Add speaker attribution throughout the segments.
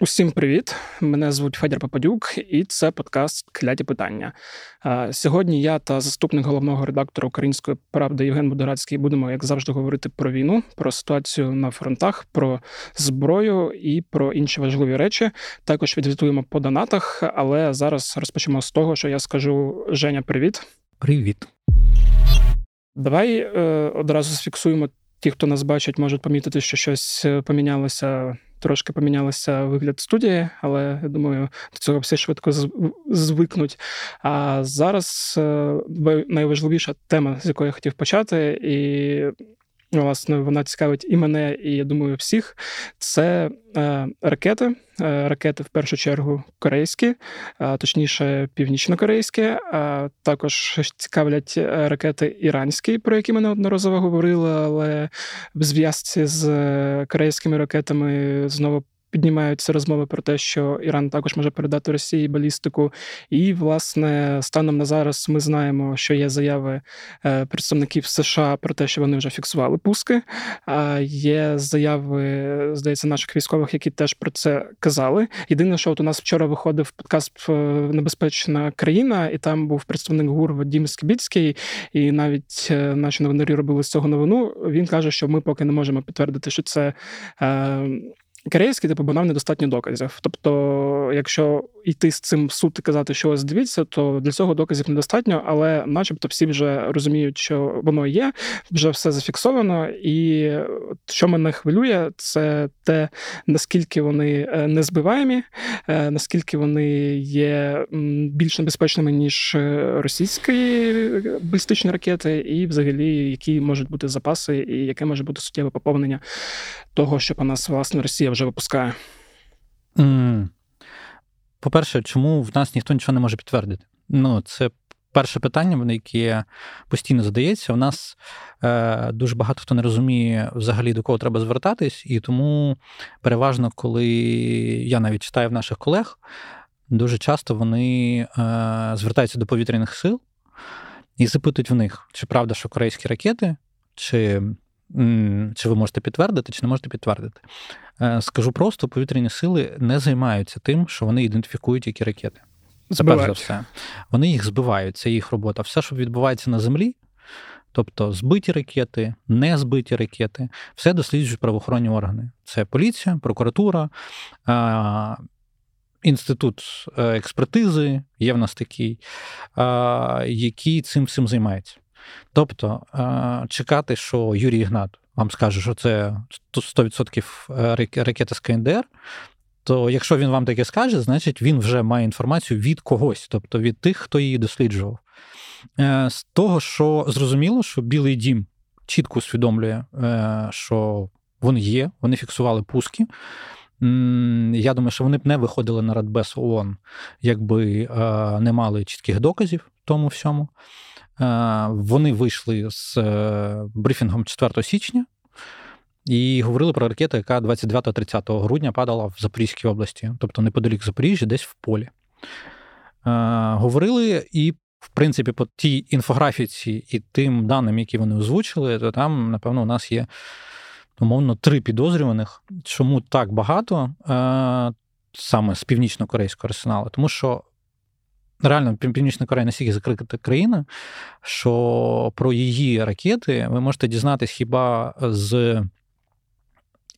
Speaker 1: Усім привіт! Мене звуть Федір Попадюк, і це подкаст Кляті питання. Сьогодні я та заступник головного редактора Української правди Євген Будорацький будемо, як завжди, говорити про війну, про ситуацію на фронтах, про зброю і про інші важливі речі. Також відвітуємо по донатах, але зараз розпочнемо з того, що я скажу Женя, привіт.
Speaker 2: Привіт.
Speaker 1: Давай е, одразу зафіксуємо. Ті, хто нас бачить, можуть помітити, що щось е, помінялося трошки помінялося вигляд студії, але я думаю, до цього все швидко звикнуть. А зараз е, найважливіша тема, з якої я хотів почати, і власне вона цікавить і мене, і я думаю, всіх. Це е, ракети. Е, ракети в першу чергу корейські, точніше, північно-корейські. А також цікавлять ракети іранські, про які ми неодноразово говорили, але в зв'язці з корейськими ракетами знову піднімаються розмови про те, що Іран також може передати Росії балістику. І, власне, станом на зараз ми знаємо, що є заяви е, представників США про те, що вони вже фіксували пуски. А є заяви, здається, наших військових, які теж про це казали. Єдине, що от у нас вчора виходив подкаст е, Небезпечна країна, і там був представник ГУР Вадім Скібіцький, і навіть е, наші новинарі робили з цього новину. Він каже, що ми поки не можемо підтвердити, що це корейський, типу, бо нам недостатньо доказів. Тобто, якщо йти з цим в суд і казати, що ось дивіться, то для цього доказів недостатньо, але, начебто, всі вже розуміють, що воно є, вже все зафіксовано. І що мене хвилює, це те, наскільки вони е, незбиваємі, е, наскільки вони є більш небезпечними, ніж е, російські балістичні ракети, і взагалі які можуть бути запаси, і яке може бути суттєве поповнення того, що по нас власне Росія вже випускає.
Speaker 2: Mm. По-перше, чому в нас ніхто нічого не може підтвердити? Ну, це перше питання, яке постійно задається. У нас е, дуже багато хто не розуміє взагалі до кого треба звертатись, і тому переважно, коли я навіть читаю в наших колег, дуже часто вони е, звертаються до повітряних сил і запитують в них, чи правда, що корейські ракети, чи чи ви можете підтвердити, чи не можете підтвердити. Е, скажу просто: повітряні сили не займаються тим, що вони ідентифікують які ракети. Це перш за все. Вони їх збивають, це їх робота. Все, що відбувається на землі, тобто збиті ракети, не збиті ракети, все досліджують правоохоронні органи. Це поліція, прокуратура, інститут е, експертизи, є в нас такий, який цим всім займається. Тобто чекати, що Юрій Ігнат вам скаже, що це 100% е, ракета з КНДР, то якщо він вам таке скаже, значить він вже має інформацію від когось, тобто від тих, хто її досліджував. Е, з того, що зрозуміло, що Білий дім чітко усвідомлює, е, що вони є, вони фіксували пуски. Я думаю, що вони б не виходили на Радбес ООН, якби не мали чітких доказів тому всьому. Вони вийшли з е, брифінгом 4 січня і говорили про ракету, яка 29-30 грудня падала в Запорізькій області, тобто неподалік Запоріжжя, десь в полі. Говорили і. В принципі, по тій інфографіці і тим даним, які вони озвучили, то там, напевно, у нас є умовно три підозрюваних. Чому так багато саме з північно-корейського арсеналу? Тому що реально Північна Корея настільки закрита країна, що про її ракети ви можете дізнатись хіба з.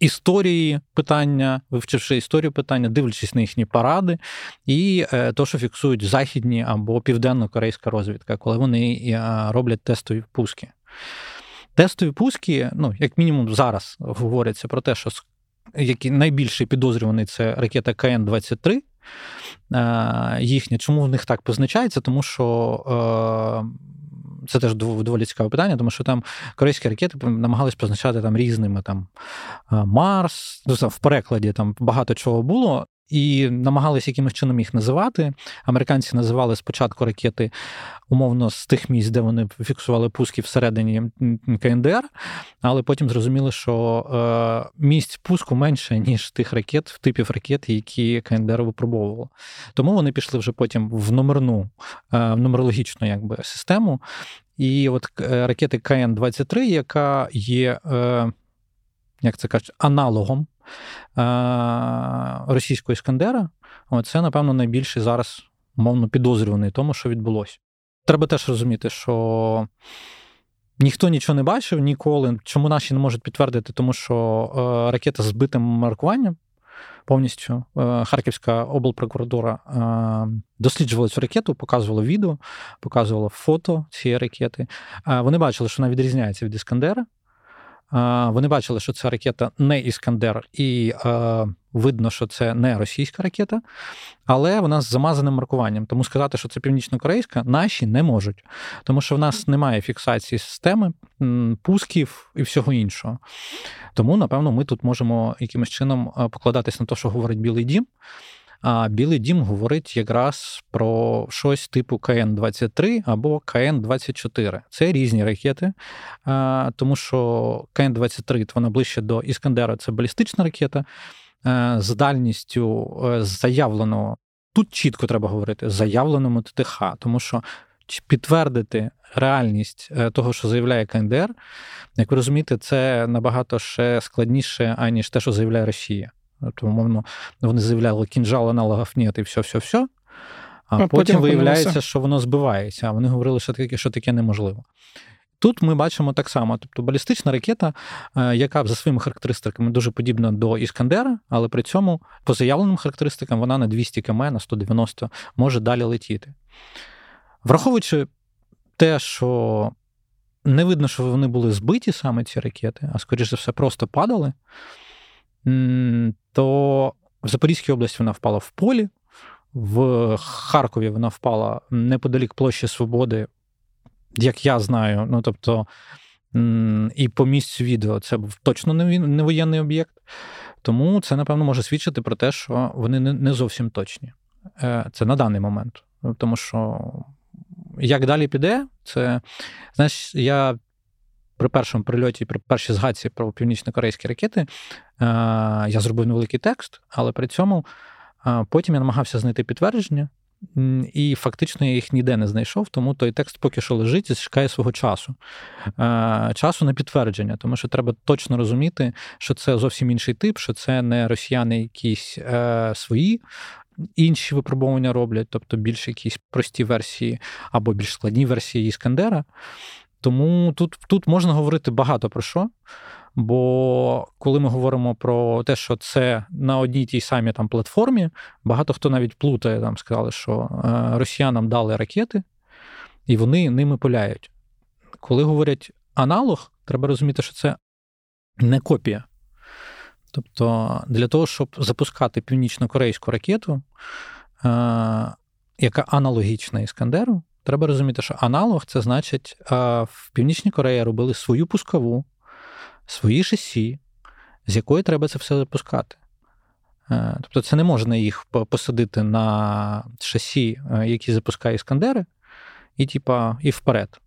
Speaker 2: Історії питання, вивчивши історію питання, дивлячись на їхні паради, і е, то, що фіксують західні або південно-корейська розвідка, коли вони е, роблять тестові пуски. Тестові пуски, ну, як мінімум, зараз говориться про те, що який найбільший підозрюваний це ракета КН-23, Е, їхнє. Чому в них так позначається? Тому що. Е, це теж доволі цікаве питання, тому що там корейські ракети намагались позначати там різними там е, Марс, ну, в перекладі там багато чого було і намагалися якимось чином їх називати. Американці називали спочатку ракети умовно з тих місць, де вони фіксували пуски всередині КНДР, але потім зрозуміли, що е, місць пуску менше, ніж тих ракет, типів ракет, які КНДР випробовувало. Тому вони пішли вже потім в номерну, е, в нумерологічну якби, систему. І от е, ракети КН-23, яка є як це кажуть, аналогом російського Іскандера, це, напевно, найбільший зараз мовно підозрюваний тому, що відбулося. Треба теж розуміти, що ніхто нічого не бачив ніколи. Чому наші не можуть підтвердити, тому що е, ракета з збитим маркуванням. Повністю е, Харківська облпрокуратура е, досліджувала цю ракету, показувала відео, показувала фото цієї ракети. Вони бачили, що вона відрізняється від Іскандера. Вони бачили, що це ракета не Іскандер, і е, видно, що це не російська ракета, але вона з замазаним маркуванням. Тому сказати, що це північно-корейська, наші не можуть, тому що в нас немає фіксації системи, пусків і всього іншого. Тому, напевно, ми тут можемо якимось чином покладатись на те, що говорить Білий Дім. А Білий Дім говорить якраз про щось типу КН-23 або КН-24. Це різні ракети, тому що КН-23 вона ближче до Іскандера, це балістична ракета з дальністю е, заявленого. Тут чітко треба говорити заявленому ТТХ, тому що підтвердити реальність е, того, що заявляє КНДР, як ви розумієте, це набагато ще складніше, аніж те, що заявляє Росія. Тому, мовно, вони заявляли кінжал, аналогів нет і все, все, все. А, а потім, потім виявляється, що воно збивається, а вони говорили, що таке, що таке неможливо. Тут ми бачимо так само, тобто балістична ракета, е, яка за своїми характеристиками дуже подібна до Іскандера, але при цьому, по заявленим характеристикам, вона на 200 км, на 190 може далі летіти. Враховуючи те, що не видно, що вони були збиті саме ці ракети, а скоріш за все, просто падали то в Запорізькій області вона впала в полі, в Харкові вона впала неподалік площі Свободи, як я знаю. Ну тобто, і по місцю відео це був точно не воєнний об'єкт. Тому це, напевно, може свідчити про те, що вони не зовсім точні. Е, це на даний момент. Тому що як далі піде, це знаєш, я при першому прильоті, при першій згадці про північно-корейські ракети, я зробив невеликий текст, але при цьому е, потім я намагався знайти підтвердження. І фактично я їх ніде не знайшов, тому той текст поки що лежить і чекає свого часу. Е, часу на підтвердження, тому що треба точно розуміти, що це зовсім інший тип, що це не росіяни якісь е, свої. Інші випробування роблять, тобто більш якісь прості версії або більш складні версії Іскандера. Тому тут тут можна говорити багато про що. Бо коли ми говоримо про те, що це на одній тій самій там платформі, багато хто навіть плутає, там сказали, що е, росіянам дали ракети, і вони ними пуляють. Коли говорять аналог, треба розуміти, що це не копія. Тобто, для того, щоб запускати північно-корейську ракету, е, яка аналогічна Іскандеру, Треба розуміти, що аналог це значить, в Північній Кореї робили свою пускову, свої шасі, з якої треба це все запускати. Е, тобто це не можна їх посадити на шасі, е, які запускає Іскандери, і типа, і вперед.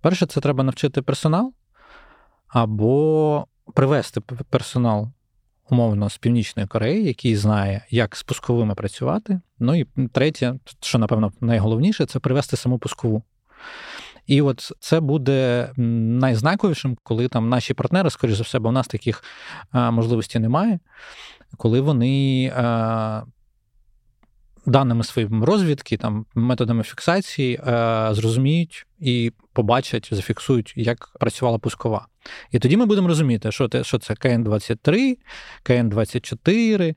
Speaker 2: Перше, це треба навчити персонал, або привести персонал умовно з Північної Кореї, який знає, як з пусковими працювати. Ну і третє, що напевно найголовніше, це привести саму пускову. І от це буде найзнаковішим, коли там наші партнери, скоріш за все, бо у нас таких можливостей немає, коли вони даними своїм розвідки, там методами фіксації е, зрозуміють і побачать, зафіксують, як працювала пускова. І тоді ми будемо розуміти, що це що це КН-23, КН-24,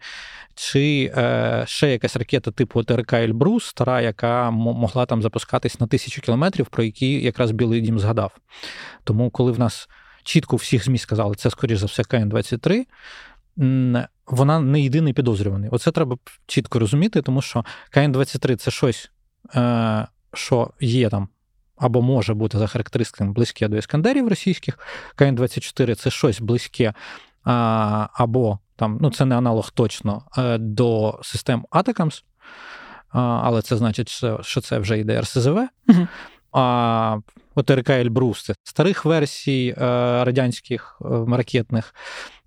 Speaker 2: чи е, ще якась ракета типу ТРК Ельбрус, стара, яка могла там запускатись на тисячу кілометрів, про які якраз Білий Дім згадав. Тому, коли в нас чітко всіх ЗМІ сказали, це, скоріш за все, КН-23 вона не єдиний підозрюваний. Оце треба чітко розуміти, тому що КН-23 це щось, е, що є там. Або може бути за характеристиками близьке до іскандерів російських, КН-24 це щось близьке, або там, ну це не аналог точно е, до систем Атакамс, але це значить, що це вже йде РСЗВ. Угу. А ОТРК Ельбрус старих версій е, радянських ракетних.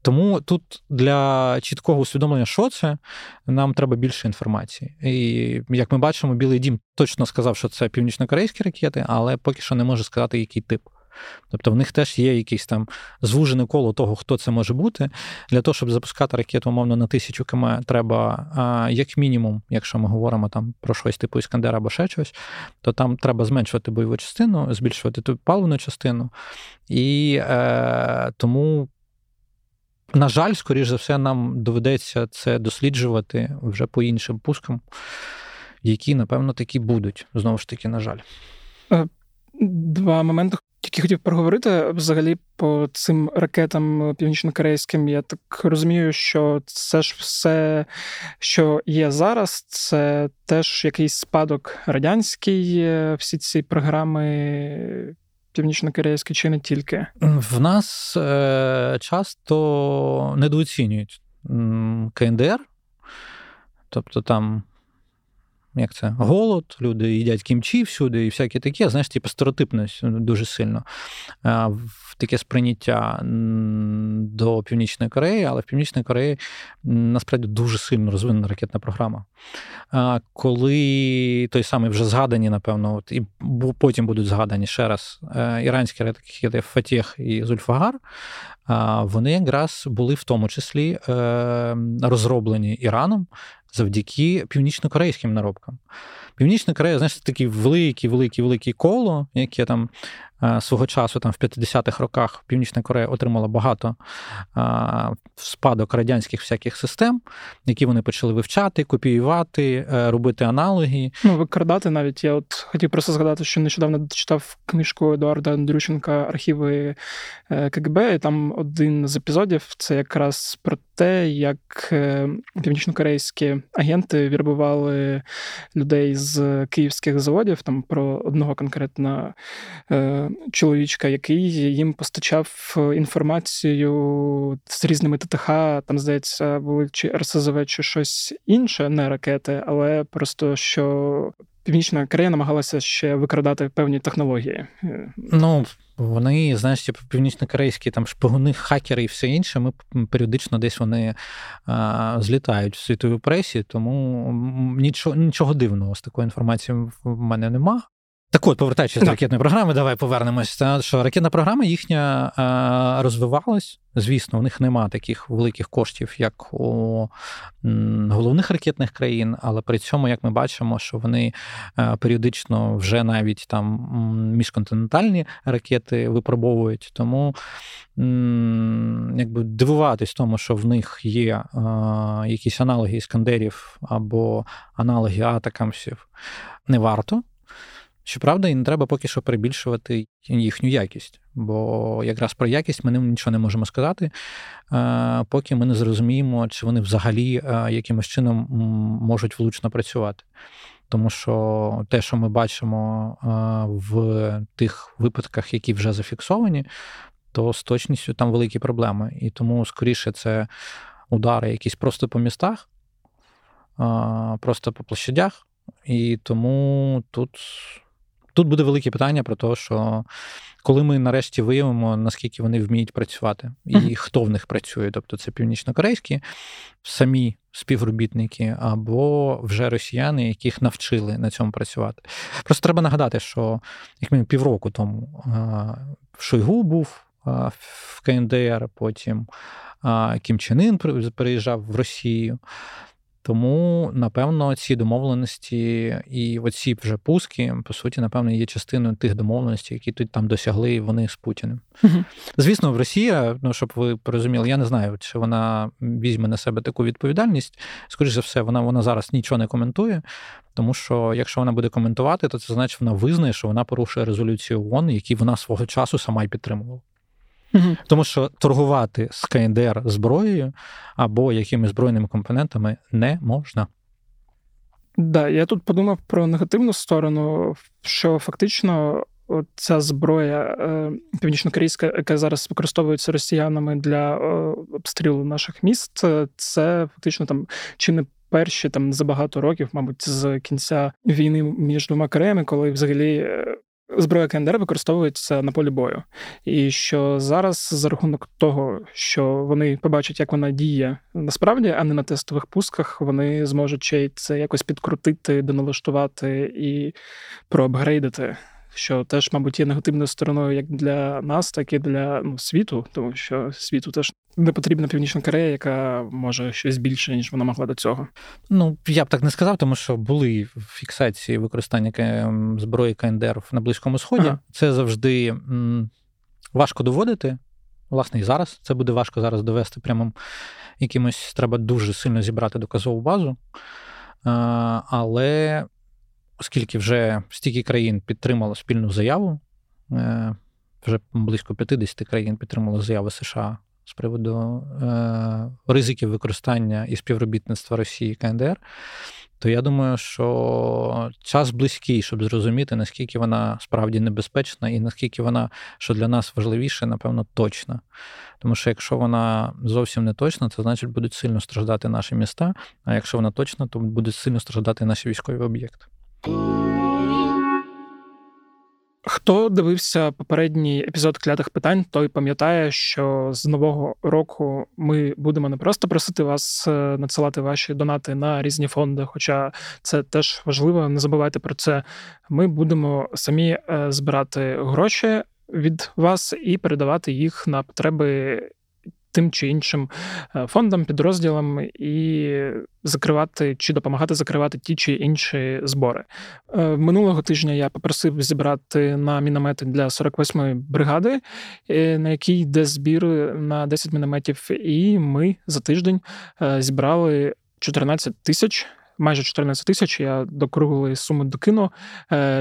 Speaker 2: Тому тут для чіткого усвідомлення, що це, нам треба більше інформації. І як ми бачимо, Білий Дім точно сказав, що це північно-корейські ракети, але поки що не може сказати, який тип. Тобто в них теж є якийсь там звужене коло того, хто це може бути. Для того, щоб запускати ракету, умовно, на тисячу км, треба, як мінімум, якщо ми говоримо там про щось типу Іскандера або ще щось, то там треба зменшувати бойову частину, збільшувати ту паливну частину. І е, тому. На жаль, скоріш за все, нам доведеться це досліджувати вже по іншим пускам, які, напевно, такі будуть. Знову ж таки, на жаль.
Speaker 1: Два моменти, які хотів проговорити. Взагалі, по цим ракетам північно-корейським, я так розумію, що це ж все, що є зараз, це теж якийсь спадок радянський, е, всі ці програми. Північно-корейські чи не тільки
Speaker 2: в нас е, часто недооцінюють КНДР, тобто там як це, голод, люди їдять кімчі всюди, і всяке таке, знаєш, типу стереотипність дуже сильно. в Таке сприйняття до Північної Кореї, але в Північній Кореї насправді дуже сильно розвинена ракетна програма. Коли той самий вже згадані, напевно, от, і потім будуть згадані ще раз е, іранські ракети Фатєх і Зульфагар, вони якраз були в тому числі е, розроблені Іраном завдяки північно-корейським наробкам. Північна Корея, знаєш, таке велике, велике, велике коло, яке там свого часу, там в 50-х роках, Північна Корея отримала багато а, спадок радянських всяких систем, які вони почали вивчати, копіювати, е, робити аналоги.
Speaker 1: Ну, викрадати навіть. Я от хотів просто згадати, що нещодавно читав книжку Едуарда Андрющенка Архіви е, КГБ, і там один з епізодів це якраз про те, як північнокорейські агенти вірбували людей з київських заводів, там про одного конкретно чоловічка, який їм постачав е, інформацію з різними ТТХ, там, здається, були чи РСЗВ, чи щось інше, не ракети, але просто що Північна Корея намагалася ще викрадати певні технології.
Speaker 2: Е, ну, вони, знаєш, типу, північно-корейські там шпигуни, хакери і все інше. Ми періодично десь вони а, злітають в світовій пресі, тому нічого нічого дивного з такою інформацією в мене нема. Так от, повертаючись до ракетної програми, давай повернемось. Що ракетна програма їхня а, розвивалась. Звісно, у них нема таких великих коштів, як у головних ракетних країн, але при цьому, як ми бачимо, що вони періодично вже навіть там міжконтинентальні ракети випробовують. Тому якби дивуватись тому, що в них є якісь аналоги іскандерів або аналоги атакамсів, не варто. Щоправда, і не треба поки що перебільшувати їхню якість, бо якраз про якість ми нічого не можемо сказати, поки ми не зрозуміємо, чи вони взагалі якимось чином можуть влучно працювати. Тому що те, що ми бачимо в тих випадках, які вже зафіксовані, то з точністю там великі проблеми. І тому, скоріше, це удари якісь просто по містах, просто по площадях. І тому тут Тут буде велике питання про те, що коли ми нарешті виявимо, наскільки вони вміють працювати, і uh-huh. хто в них працює, тобто це північно-корейські самі співробітники або вже росіяни, яких навчили на цьому працювати. Просто треба нагадати, що як мінімум півроку тому Шойгу був в КНДР, потім Кім Чен Ін переїжджав в Росію. Тому, напевно, ці домовленості і оці вже пуски, по суті, напевно, є частиною тих домовленостей, які тут там досягли вони з Путіним. Звісно, в Росія, ну щоб ви порозуміли, я не знаю, чи вона візьме на себе таку відповідальність. Скоріше за все, вона вона зараз нічого не коментує, тому що якщо вона буде коментувати, то це значить, вона визнає, що вона порушує резолюцію ООН, які вона свого часу сама й підтримувала. Угу. Тому що торгувати з КНДР зброєю або якимись збройними компонентами не можна.
Speaker 1: Да, я тут подумав про негативну сторону, що фактично ця зброя е, північно-корейська, яка зараз використовується росіянами для е, обстрілу наших міст, це фактично там чи не перші там за багато років, мабуть, з кінця війни між двома Кореями, коли взагалі е, зброя КНДР використовується на полі бою, і що зараз за рахунок того, що вони побачать, як вона діє насправді, а не на тестових пусках, вони зможуть ще й це якось підкрутити, доналаштувати і проапгрейдити. що теж, мабуть, є негативною стороною як для нас, так і для ну, світу, тому що світу теж не потрібна Північна Корея, яка може щось більше, ніж вона могла до цього.
Speaker 2: Ну, я б так не сказав, тому що були фіксації використання зброї КНДР на Близькому Сході. Ага. Це завжди м, важко доводити. Власне, і зараз це буде важко зараз довести прямим якимось треба дуже сильно зібрати доказову базу. Але оскільки вже стільки країн підтримало спільну заяву, е, вже близько 50 країн підтримало заяву США з приводу е, ризиків використання і співробітництва Росії КНДР, то я думаю, що час близький, щоб зрозуміти, наскільки вона справді небезпечна, і наскільки вона, що для нас важливіше, напевно, точна. Тому що якщо вона зовсім не точна, то значить будуть сильно страждати наші міста. А якщо вона точна, то будуть сильно страждати наші військові об'єкти.
Speaker 1: Хто дивився попередній епізод клятих питань, той пам'ятає, що з нового року ми будемо не просто просити вас е, надсилати ваші донати на різні фонди, хоча це теж важливо, не забувайте про це. Ми будемо самі е, збирати гроші від вас і передавати їх на потреби тим чи іншим е, фондам, підрозділам і закривати чи допомагати закривати ті чи інші збори. Е, минулого тижня я попросив зібрати на міномети для 48-ї бригади, е, на якій йде збір на 10 мінометів, і ми за тиждень зібрали 14 тисяч. Майже 14 тисяч. Я до круглої суми докину.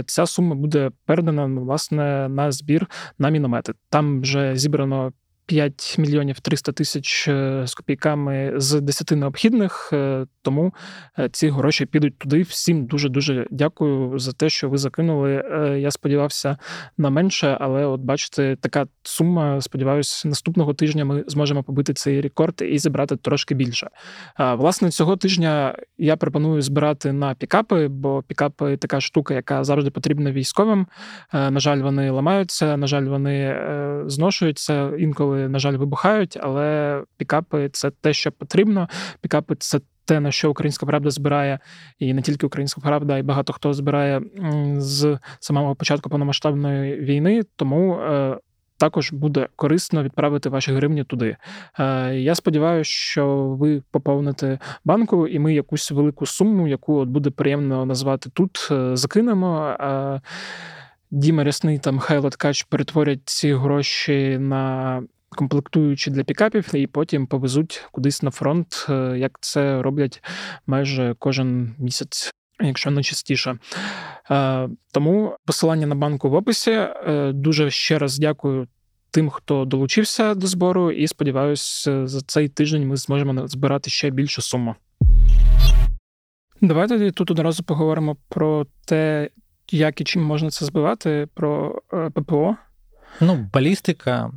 Speaker 1: Ця сума буде передана власне на збір на міномети. Там вже зібрано 5 мільйонів 300 тисяч е, з копійками з 10 необхідних, е, тому е, ці гроші підуть туди. Всім дуже дуже дякую за те, що ви закинули. Я сподівався на менше, але от бачите, така сума. Сподіваюся, наступного тижня ми зможемо побити цей рекорд і зібрати трошки більше. Власне, цього тижня я пропоную збирати на пікапи, бо пікапи така штука, яка завжди потрібна військовим. На жаль, вони ламаються, на жаль, вони зношуються інколи на жаль, вибухають, але пікапи це те, що потрібно. Пікапи це те, на що українська правда збирає, і не тільки українська правда, й багато хто збирає з самого початку повномасштабної війни. Тому. Е, також буде корисно відправити ваші гривні туди. Е, я сподіваюся, що ви поповните банку, і ми якусь велику суму, яку от буде приємно назвати тут, е, закинемо. Діма Рясний та Михайло Ткач перетворять ці гроші на комплектуючі для пікапів, і потім повезуть кудись на фронт, е, як це роблять майже кожен місяць. Якщо не частіше. Е, тому посилання на банку в описі. Е, дуже ще раз дякую тим, хто долучився до збору, і сподіваюся, за цей тиждень ми зможемо збирати ще більшу суму. Давайте тут одразу поговоримо про те, як і чим можна це збивати, про ППО.
Speaker 2: Ну, балістика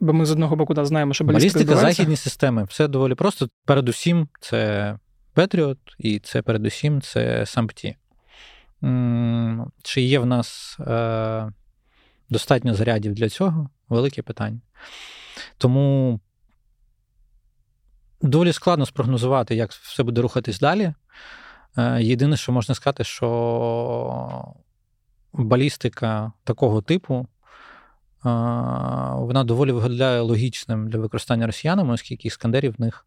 Speaker 1: Бо ми з одного боку да, знаємо, що балістика
Speaker 2: Балістика, західні системи. Все доволі просто. Передусім, це Петріот, і це передусім це Сампті. Чи є в нас е, достатньо зарядів для цього? Велике питання. Тому доволі складно спрогнозувати, як все буде рухатись далі. Е, єдине, що можна сказати, що балістика такого типу вона доволі виглядає логічним для використання росіянами, оскільки іскандерів в них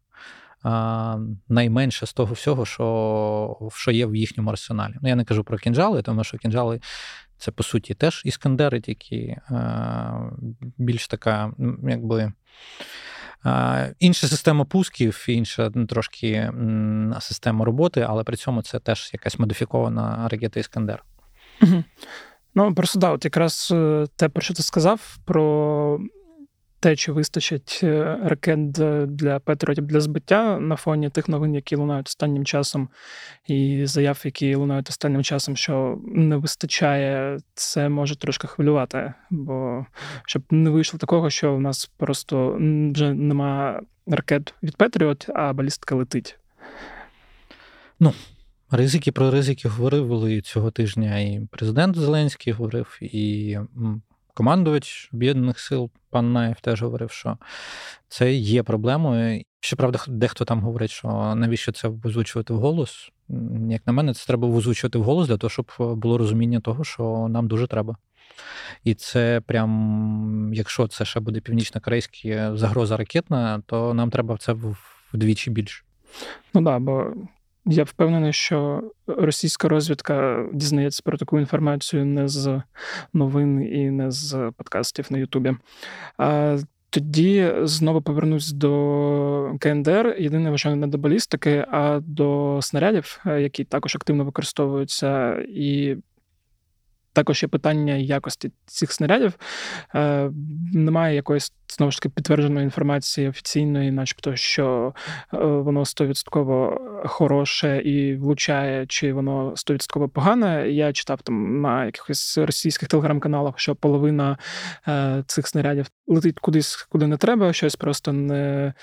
Speaker 2: найменше з того всього, що що є в їхньому арсеналі. Ну, я не кажу про кінжали, тому що кінжали це по суті теж іскандери, тільки більш така, якби. Інша система пусків, інша ну, трошки система роботи, але при цьому це теж якась модифікована ракета Іскандер.
Speaker 1: Ну, просто да, от якраз е, те, про що ти сказав, про те, чи вистачить е, ракет для Петротів для збиття на фоні тих новин, які лунають останнім часом, і заяв, які лунають останнім часом, що не вистачає, це може трошки хвилювати. Бо щоб не вийшло такого, що в нас просто вже нема ракет від Петріот, а балістика летить.
Speaker 2: Ну, Ризики про ризики говорили цього тижня і президент Зеленський говорив, і командувач Об'єднаних сил, пан Наєв, теж говорив, що це є проблемою. Щоправда, дехто там говорить, що навіщо це озвучувати в голос. Як на мене, це треба озвучувати в голос для того, щоб було розуміння того, що нам дуже треба. І це прям, якщо це ще буде північно-корейська загроза ракетна, то нам треба це вдвічі більше.
Speaker 1: Ну так, да, бо я впевнений, що російська розвідка дізнається про таку інформацію не з новин і не з подкастів на Ютубі. Тоді знову повернусь до КНДР. Єдине, вже не до балістики, а до снарядів, які також активно використовуються, і також є питання якості цих снарядів. Е, Немає якоїсь знову ж таки підтвердженої інформації офіційної, начебто, що е, воно 100% хороше і влучає, чи воно 100% погане. Я читав там на якихось російських телеграм-каналах, що половина е, цих снарядів летить кудись, куди не треба, щось просто не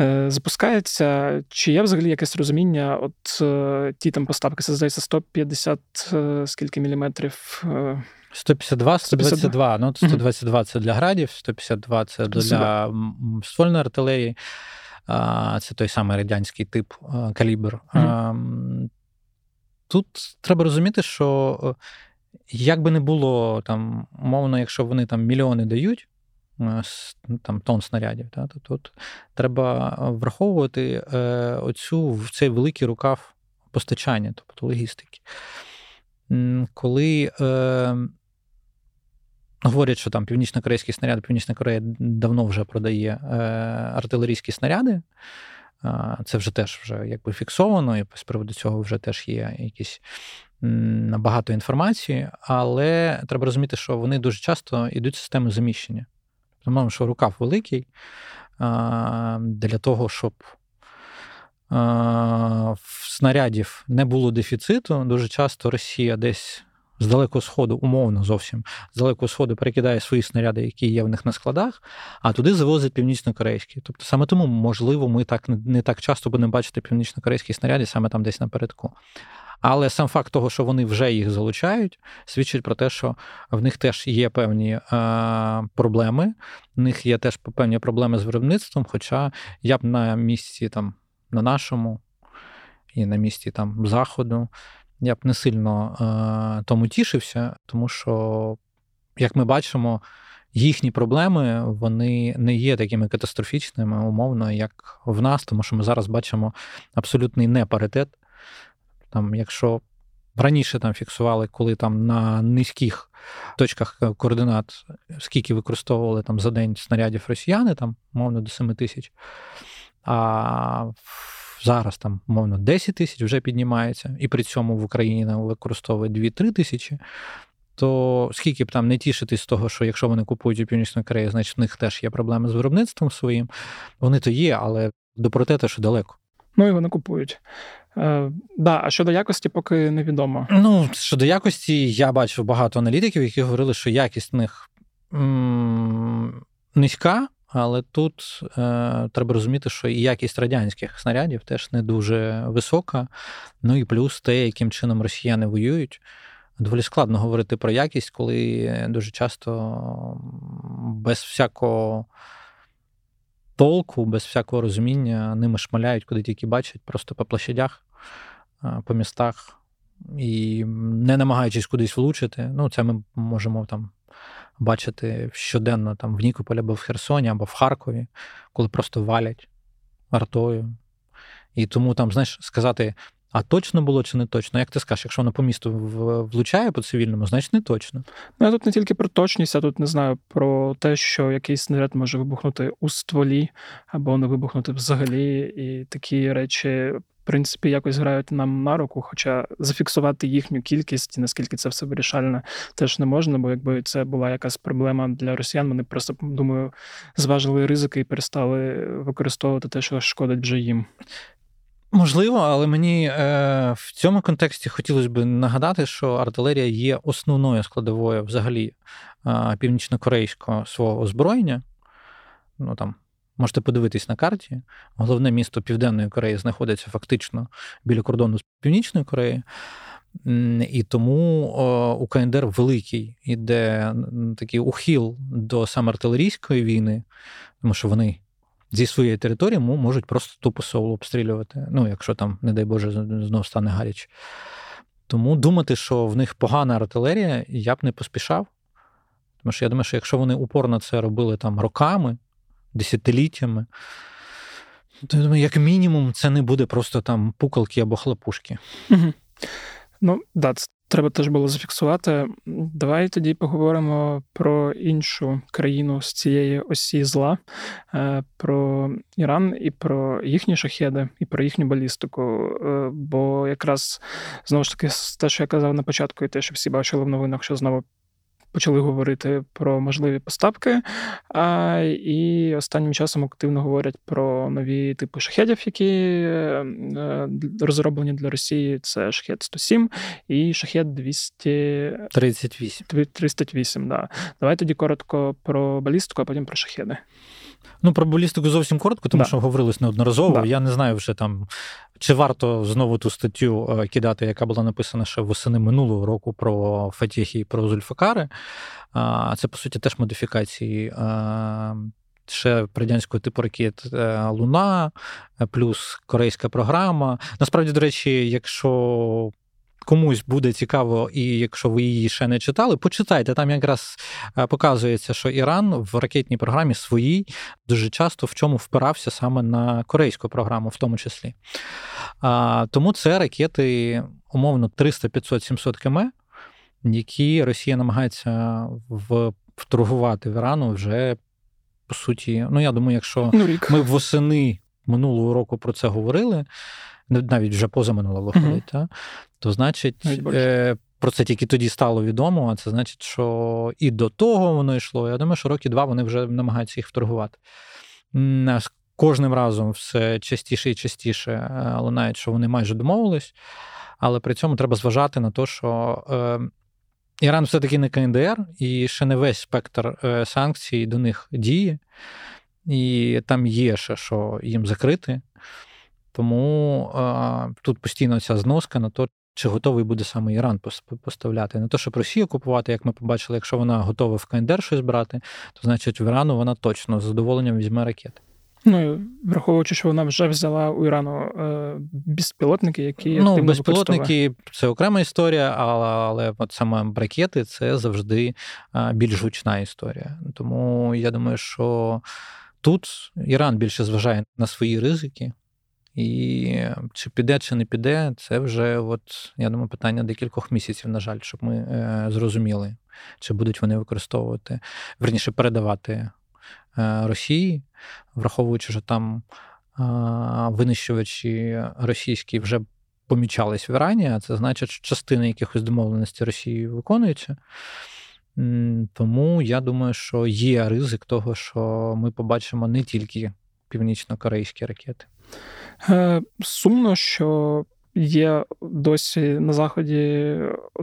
Speaker 1: е, запускається. Чи є взагалі якесь розуміння? От ті там поставки, це здається, 150 е, скільки міліметрів.
Speaker 2: 152, 122. Ну, 122 це для градів, 152 це для ствольної артилерії. Це той самий радянський тип калібр. Mm-hmm. Тут треба розуміти, що як би не було там, умовно, якщо вони там мільйони дають ну, там тонн снарядів, та, то тут треба враховувати е, оцю в цей великий рукав постачання, тобто логістики. Коли е, Говорять, що там північно-корейський снаряд, Північна Корея давно вже продає е, артилерійські снаряди. Це вже теж вже якби фіксовано, і з приводу цього вже теж є якісь багато інформації, але треба розуміти, що вони дуже часто йдуть системи заміщення. Тому що рукав великий для того, щоб в снарядів не було дефіциту, дуже часто Росія десь з далекого сходу, умовно зовсім з далекого сходу перекидає свої снаряди, які є в них на складах, а туди завозить північно-корейські. Тобто саме тому, можливо, ми так не так часто будемо бачити північно-корейські снаряди саме там десь напередку. Але сам факт того, що вони вже їх залучають, свідчить про те, що в них теж є певні е, проблеми. В них є теж певні проблеми з виробництвом. Хоча я б на місці там на нашому і на місці там заходу я б не сильно е, тому тішився, тому що, як ми бачимо, їхні проблеми вони не є такими катастрофічними, умовно, як в нас, тому що ми зараз бачимо абсолютний непаритет. Там, Якщо раніше там фіксували, коли там на низьких точках координат, скільки використовували там за день снарядів росіяни, там, мовно, до 7 тисяч. А зараз там, мовно, 10 тисяч вже піднімається, і при цьому в Україні використовує 2-3 тисячі. То скільки б там не тішитись з того, що якщо вони купують у Північної Кореї, значить в них теж є проблеми з виробництвом своїм. Вони то є, але до проте що далеко.
Speaker 1: Ну і вони купують. Е, да, А щодо якості, поки невідомо.
Speaker 2: Ну, щодо якості, я бачив багато аналітиків, які говорили, що якість в них м- низька. Але тут е, треба розуміти, що і якість радянських снарядів теж не дуже висока. Ну і плюс те, яким чином росіяни воюють. Доволі складно говорити про якість, коли дуже часто без всякого толку, без всякого розуміння ними шмаляють, куди тільки бачать, просто по площадях, е, по містах. І не намагаючись кудись влучити. Ну, це ми можемо там бачити щоденно там в Нікополі або в Херсоні, або в Харкові, коли просто валять артою. І тому там, знаєш, сказати, а точно було чи не точно? Як ти скажеш, якщо воно по місту влучає по цивільному, значить не точно.
Speaker 1: Ну, я тут не тільки про точність, а тут не знаю про те, що якийсь снаряд може вибухнути у стволі або не вибухнути взагалі, і такі речі принципі, якось грають нам на руку, хоча зафіксувати їхню кількість наскільки це все вирішальне, теж не можна, бо якби це була якась проблема для росіян, вони просто думаю зважили ризики і перестали використовувати те, що шкодить вже їм.
Speaker 2: Можливо, але мені е, в цьому контексті хотілося б нагадати, що артилерія є основною складовою взагалі е, північно-корейського свого озброєння. Ну там Можете подивитись на карті. Головне місто Південної Кореї знаходиться фактично біля кордону з Північною Кореєю. І тому у КНДР великий іде такий ухил до саме артилерійської війни, тому що вони зі своєї території можуть просто тупо соло обстрілювати. Ну, якщо там, не дай Боже, знов стане гаряче. Тому думати, що в них погана артилерія, я б не поспішав. Тому що я думаю, що якщо вони упорно це робили там роками, десятиліттями, то я думаю, як мінімум, це не буде просто там пукалки або хлопушки.
Speaker 1: Ну, да, це треба теж було зафіксувати. Давай тоді поговоримо про іншу країну з цієї осі зла, е, про Іран і про їхні шахеди, і про їхню балістику. Е, бо якраз знову ж таки те, що я казав на початку, і те, що всі бачили в новинах, що знову почали говорити про можливі поставки. А, І останнім часом активно говорять про нові типи шахедів, які е, розроблені для Росії. Це шахет 107 і шахет 238. 38, да. Давай тоді коротко про балістику, а потім про шахеди.
Speaker 2: Ну, про балістику зовсім коротко, тому да. що говорилось неодноразово. Да. Я не знаю вже там, чи варто знову ту статтю е, кидати, яка була написана ще восени минулого року про Фатіхі і про Зульфакари. Це, по суті, теж модифікації. Ще радянського типу ракет е, Луна, плюс корейська програма. Насправді, до речі, якщо комусь буде цікаво, і якщо ви її ще не читали, почитайте. Там якраз е, показується, що Іран в ракетній програмі своїй дуже часто в чому впирався саме на корейську програму, в тому числі. Тому це ракети, умовно, 300, 500, 700 км, які Росія намагається вторгувати в Ірану вже. По суті, ну я думаю, якщо ну, ми восени минулого року про це говорили, навіть вже позаминуло виходить, mm-hmm. то значить. Е, про це тільки тоді стало відомо, а це значить, що і до того воно йшло. Я думаю, що роки два вони вже намагаються їх вторгувати. З кожним разом все частіше і частіше е, лунають, що вони майже домовились, але при цьому треба зважати на те, що е, Іран все-таки не КНДР, і ще не весь спектр е, санкцій до них діє, і там є ще що їм закрити. Тому а, тут постійно ця зноска на то, чи готовий буде саме Іран поставляти. Не то, щоб Росію купувати, як ми побачили, якщо вона готова в КНДР щось брати, то значить в Ірану вона точно з задоволенням візьме ракети.
Speaker 1: Ну, враховуючи, що вона вже взяла у Ірану е, безпілотники, які
Speaker 2: ну, безпілотники це окрема історія, але але от саме ракети це завжди більш гучна історія. Тому я думаю, що тут Іран більше зважає на свої ризики. І чи піде, чи не піде, це вже, от, я думаю, питання декількох місяців, на жаль, щоб ми е, зрозуміли, чи будуть вони використовувати, верніше передавати е, Росії, враховуючи, що там е, винищувачі російські вже помічались в Ірані, а це значить, що частина якихось домовленостей Росії виконується. Тому я думаю, що є ризик того, що ми побачимо не тільки північно-корейські ракети.
Speaker 1: Е, сумно, що є досі на заході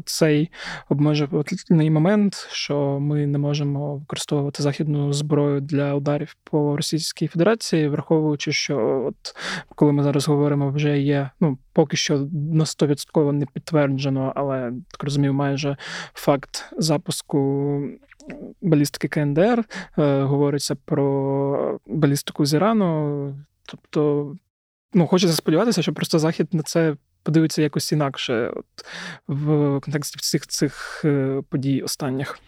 Speaker 1: цей обмежувальний момент, що ми не можемо використовувати західну зброю для ударів по Російській Федерації, враховуючи, що от коли ми зараз говоримо, вже є ну поки що на 100% не підтверджено, але так розумію, майже факт запуску. Балістики КНДР е, говориться про балістику з Ірану, тобто ну, хочеться сподіватися, що просто Захід на це подивиться якось інакше от, в контексті всіх цих е, подій останніх.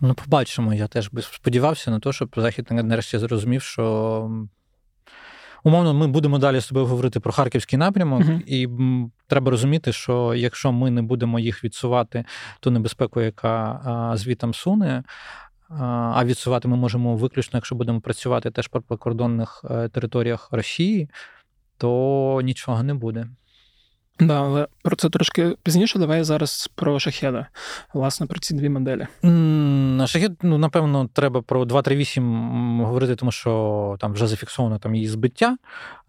Speaker 2: Ну, побачимо. Я теж би сподівався на те, щоб Захід нарешті зрозумів, що. Умовно, ми будемо далі з тобою говорити про харківський напрямок, uh-huh. і треба розуміти, що якщо ми не будемо їх відсувати, ту небезпеку, яка а, звітам суне, а відсувати ми можемо виключно, якщо будемо працювати теж по прикордонних е, територіях Росії, то нічого не буде.
Speaker 1: Да, але про це трошки пізніше. Давай зараз про шахеда, власне, про ці дві моделі.
Speaker 2: На шахед, ну, напевно, треба про 238 говорити, тому що там вже зафіксовано там її збиття.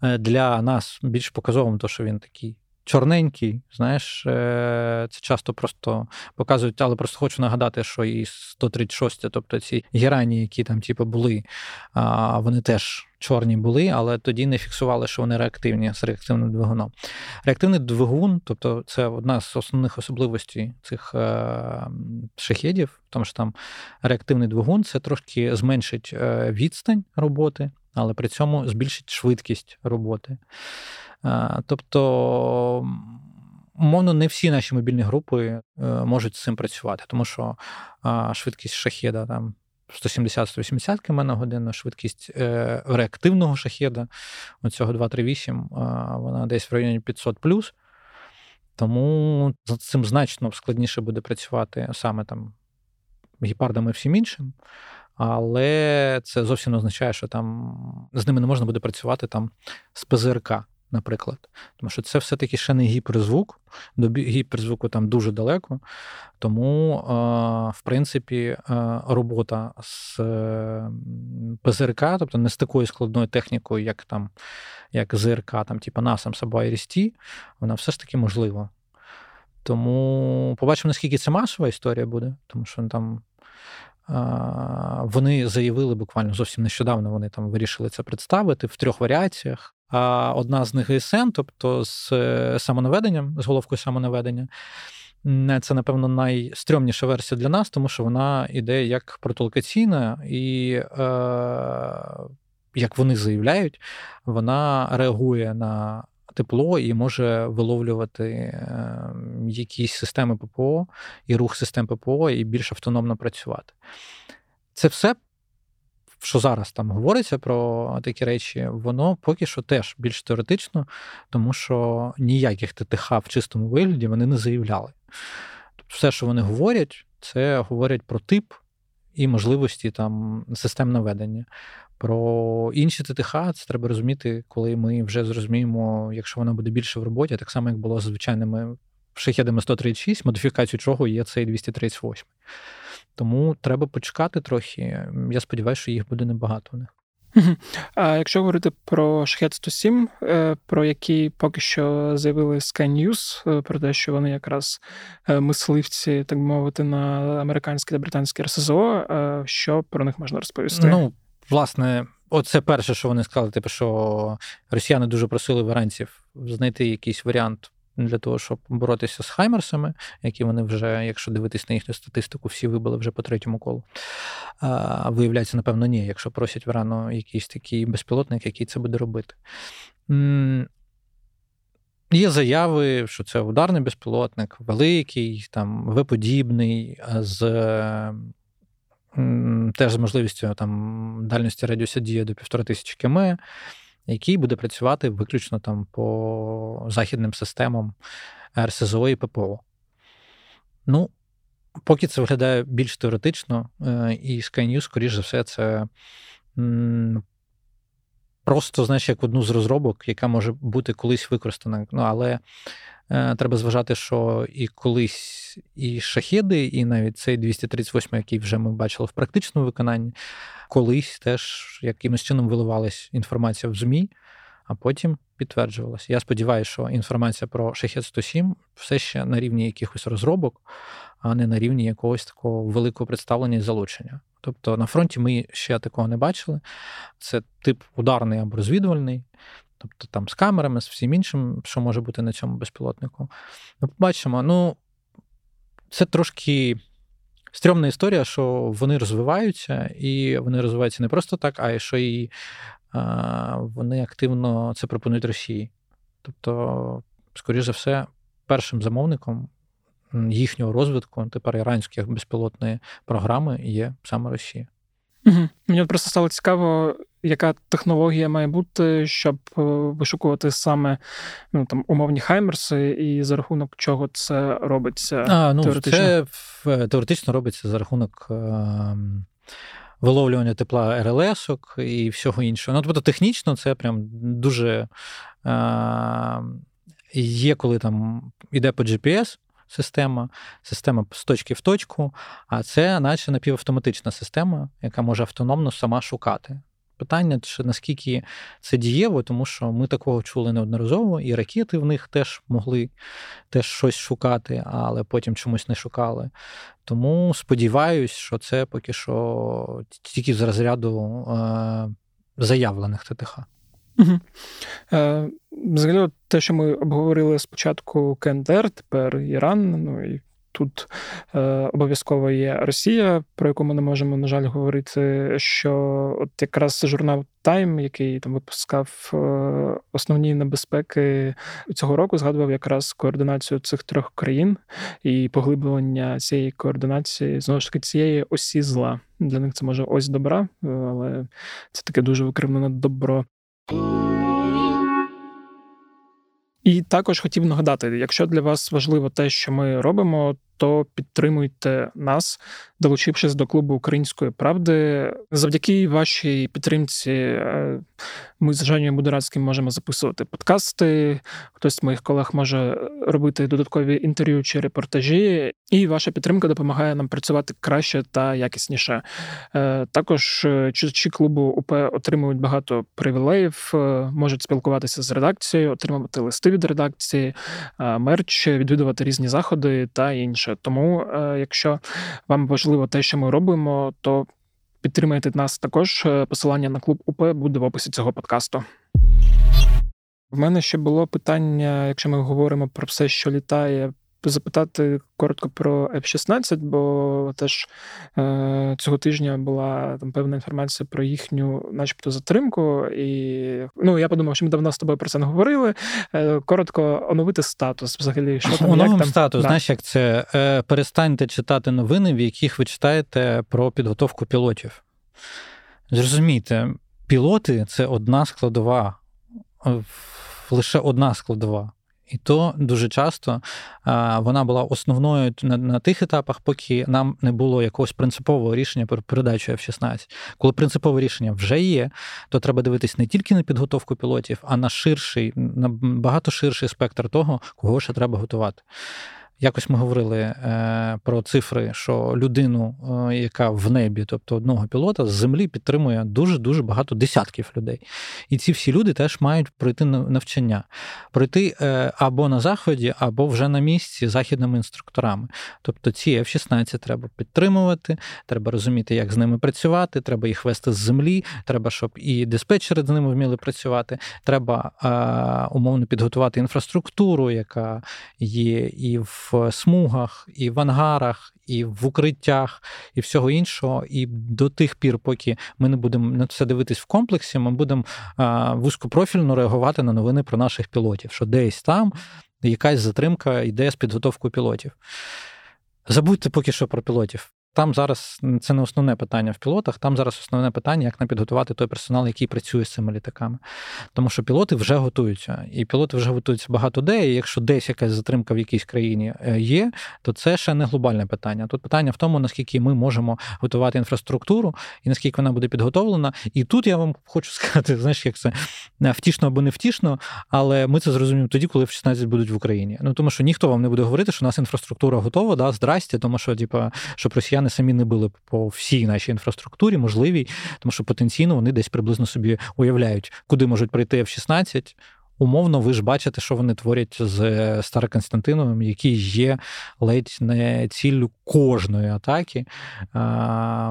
Speaker 2: Е, для нас більш показовим, то що він такий чорненький. Знаєш, е, це часто просто показують, але просто хочу нагадати, що і 136, тобто ці герані, які там типу, були, вони теж чорні були, але тоді не фіксували, що вони реактивні з реактивним двигуном. Реактивний двигун, тобто це одна з основних особливостей цих е, шахедів, тому що там реактивний двигун це трошки зменшить е, відстань роботи, але при цьому збільшить швидкість роботи. Тобто, умовно, не всі наші мобільні групи е, можуть з цим працювати, тому що швидкість шахеда там 170-180 км на годину, швидкість е, реактивного шахеда, оцього 238, вона десь в районі 500 Тому з цим значно складніше буде працювати саме там гепардами і всім іншим. Але це зовсім не означає, що там з ними не можна буде працювати там з ПЗРК наприклад. Тому що це все-таки ще не гіперзвук, до гіперзвуку там дуже далеко. Тому, в принципі, робота з ПЗРК, тобто не з такою складною технікою, як там, як ЗРК, там, типу NASAMS або IRST, вона все ж таки можлива. Тому побачимо, наскільки це масова історія буде, тому що там. Вони заявили буквально зовсім нещодавно. Вони там вирішили це представити в трьох варіаціях. А одна з них ГСН, тобто з е, самонаведенням, з головкою самонаведення. Це, напевно, найстрьомніша версія для нас, тому що вона іде як протолокаційна, і, е, як вони заявляють, вона реагує на тепло і може виловлювати е, якісь системи ППО і рух систем ППО, і більш автономно працювати. Це все що зараз там говориться про такі речі, воно поки що теж більш теоретично, тому що ніяких ТТХ в чистому вигляді вони не заявляли. Тобто, все, що вони говорять, це говорять про тип і можливості там систем наведення. Про інші ТТХ це треба розуміти, коли ми вже зрозуміємо, якщо вона буде більше в роботі, так само як було з звичайними шахедами 136, модифікацію чого є цей 238. Тому треба почекати трохи. Я сподіваюся, що їх буде небагато них.
Speaker 1: А якщо говорити про Шахет 107, е, про які поки що заявили Sky News, е, про те, що вони якраз е, мисливці, так мовити, на американське та британське РСЗО, що про них можна розповісти?
Speaker 2: Ну, власне, оце перше, що вони сказали, типу, що росіяни дуже просили варанців знайти якийсь варіант для того, щоб боротися з Хаймерсами, які вони вже, якщо дивитись на їхню статистику, всі вибили вже по третьому колу. А, Виявляється, напевно, ні, якщо просять рано якийсь такий безпілотник, який це буде робити. Є заяви, що це ударний безпілотник, великий, там, виподібний, з теж з можливістю там, дальності радіуса дії до півтора тисячі км який буде працювати виключно там по західним системам РСЗО і ППО. Ну, поки це виглядає більш теоретично, е, і Sky News, скоріш за все, це просто, знаєш, як одну з розробок, яка може бути колись використана. Ну, але е, треба зважати, що і колись і шахеди, і навіть цей 238, який вже ми бачили в практичному виконанні, колись теж якимось чином виливалась інформація в ЗМІ, а потім підтверджувалася. Я сподіваюся, що інформація про Шахет 107 все ще на рівні якихось розробок, а не на рівні якогось такого великого представлення і залучення. Тобто на фронті ми ще такого не бачили. Це тип ударний або розвідувальний, тобто там з камерами, з всім іншим, що може бути на цьому безпілотнику. Ми побачимо, ну, це трошки стрьомна історія, що вони розвиваються, і вони розвиваються не просто так, а й що і а, вони активно це пропонують Росії. Тобто, скоріш за все, першим замовником їхнього розвитку тепер іранських безпілотної програми є саме Росія.
Speaker 1: Угу. Мені просто стало цікаво, яка технологія має бути, щоб е, вишукувати саме ну, там, умовні хаймерси, і за рахунок чого це робиться
Speaker 2: а, ну, теоретично? Це теоретично робиться за рахунок. Е- Виловлювання тепла РЛС і всього іншого. Ну, тобто, технічно це прям дуже е, є, коли там іде по GPS, система, система з точки в точку, а це наче напівавтоматична система, яка може автономно сама шукати питання, чи наскільки це дієво, тому що ми такого чули неодноразово, і ракети в них теж могли теж щось шукати, але потім чомусь не шукали. Тому сподіваюсь, що це поки що тільки з розряду е, заявлених ТТХ.
Speaker 1: Угу. Е, Взагалі, те, що ми обговорили спочатку КНДР, тепер Іран, ну і тут е, обов'язково є Росія, про яку ми не можемо, на жаль, говорити. Що от якраз журнал Time, який там випускав е, основні небезпеки цього року, згадував якраз координацію цих трьох країн і поглиблення цієї координації знову ж таки цієї осі зла. Для них це може ось добра, але це таке дуже викривлене добро. І також хотів нагадати, якщо для вас важливо те, що ми робимо, то підтримуйте нас, долучившись до клубу української правди. Завдяки вашій підтримці е, ми з Женєю Будорацьким можемо записувати подкасти. Хтось з моїх колег може робити додаткові інтерв'ю чи репортажі, і ваша підтримка допомагає нам працювати краще та якісніше. Е, також е, читачі клубу УП отримують багато привілеїв, можуть спілкуватися з редакцією, отримувати листи від редакції, мерч, відвідувати різні заходи та інше. Тому, якщо вам важливо те, що ми робимо, то підтримайте нас також. Е, посилання на клуб УП буде в описі цього подкасту. В мене ще було питання, якщо ми говоримо про все, що літає запитати коротко про F-16, бо теж е, цього тижня була там певна інформація про їхню, начебто, затримку. І ну я подумав, що ми давно з тобою про це не говорили. Е, коротко оновити статус. Взагалі, що там
Speaker 2: як там? статус. Да. Знаєш, як це е, перестаньте читати новини, в яких ви читаєте про підготовку пілотів. Зрозумійте, пілоти це одна складова, лише одна складова. І то дуже часто вона була основною на, тих етапах, поки нам не було якогось принципового рішення про передачу F-16. Коли принципове рішення вже є, то треба дивитись не тільки на підготовку пілотів, а на ширший, на багато ширший спектр того, кого ще треба готувати. Якось ми говорили е, про цифри, що людину, е, яка в небі, тобто одного пілота, з землі підтримує дуже дуже багато десятків людей. І ці всі люди теж мають пройти навчання, пройти е, або на заході, або вже на місці західними інструкторами. Тобто ці F-16 треба підтримувати, треба розуміти, як з ними працювати, треба їх вести з землі, треба, щоб і диспетчери з ними вміли працювати. Треба умовно підготувати інфраструктуру, яка є і в в смугах, і в ангарах, і в укриттях, і всього іншого. І до тих пір, поки ми не будемо на це дивитись в комплексі, ми будемо вузькопрофільно реагувати на новини про наших пілотів, що десь там якась затримка йде з підготовкою пілотів. Забудьте поки що про пілотів. Там зараз це не основне питання в пілотах, там зараз основне питання, як нам підготувати той персонал, який працює з цими літаками. Тому що пілоти вже готуються, і пілоти вже готуються багато де. І якщо десь якась затримка в якійсь країні е, є, то це ще не глобальне питання. Тут питання в тому, наскільки ми можемо готувати інфраструктуру і наскільки вона буде підготовлена. І тут я вам хочу сказати, знаєш, як це е, втішно або не втішно, але ми це зрозуміємо тоді, коли в 16 будуть в Україні. Ну тому що ніхто вам не буде говорити, що у нас інфраструктура готова, да, здрасте, тому що, типа, щоб росіяни росіяни самі не били по всій нашій інфраструктурі, можливій, тому що потенційно вони десь приблизно собі уявляють, куди можуть прийти F-16, умовно, ви ж бачите, що вони творять з Староконстантиновим, який є ледь не ціллю кожної атаки,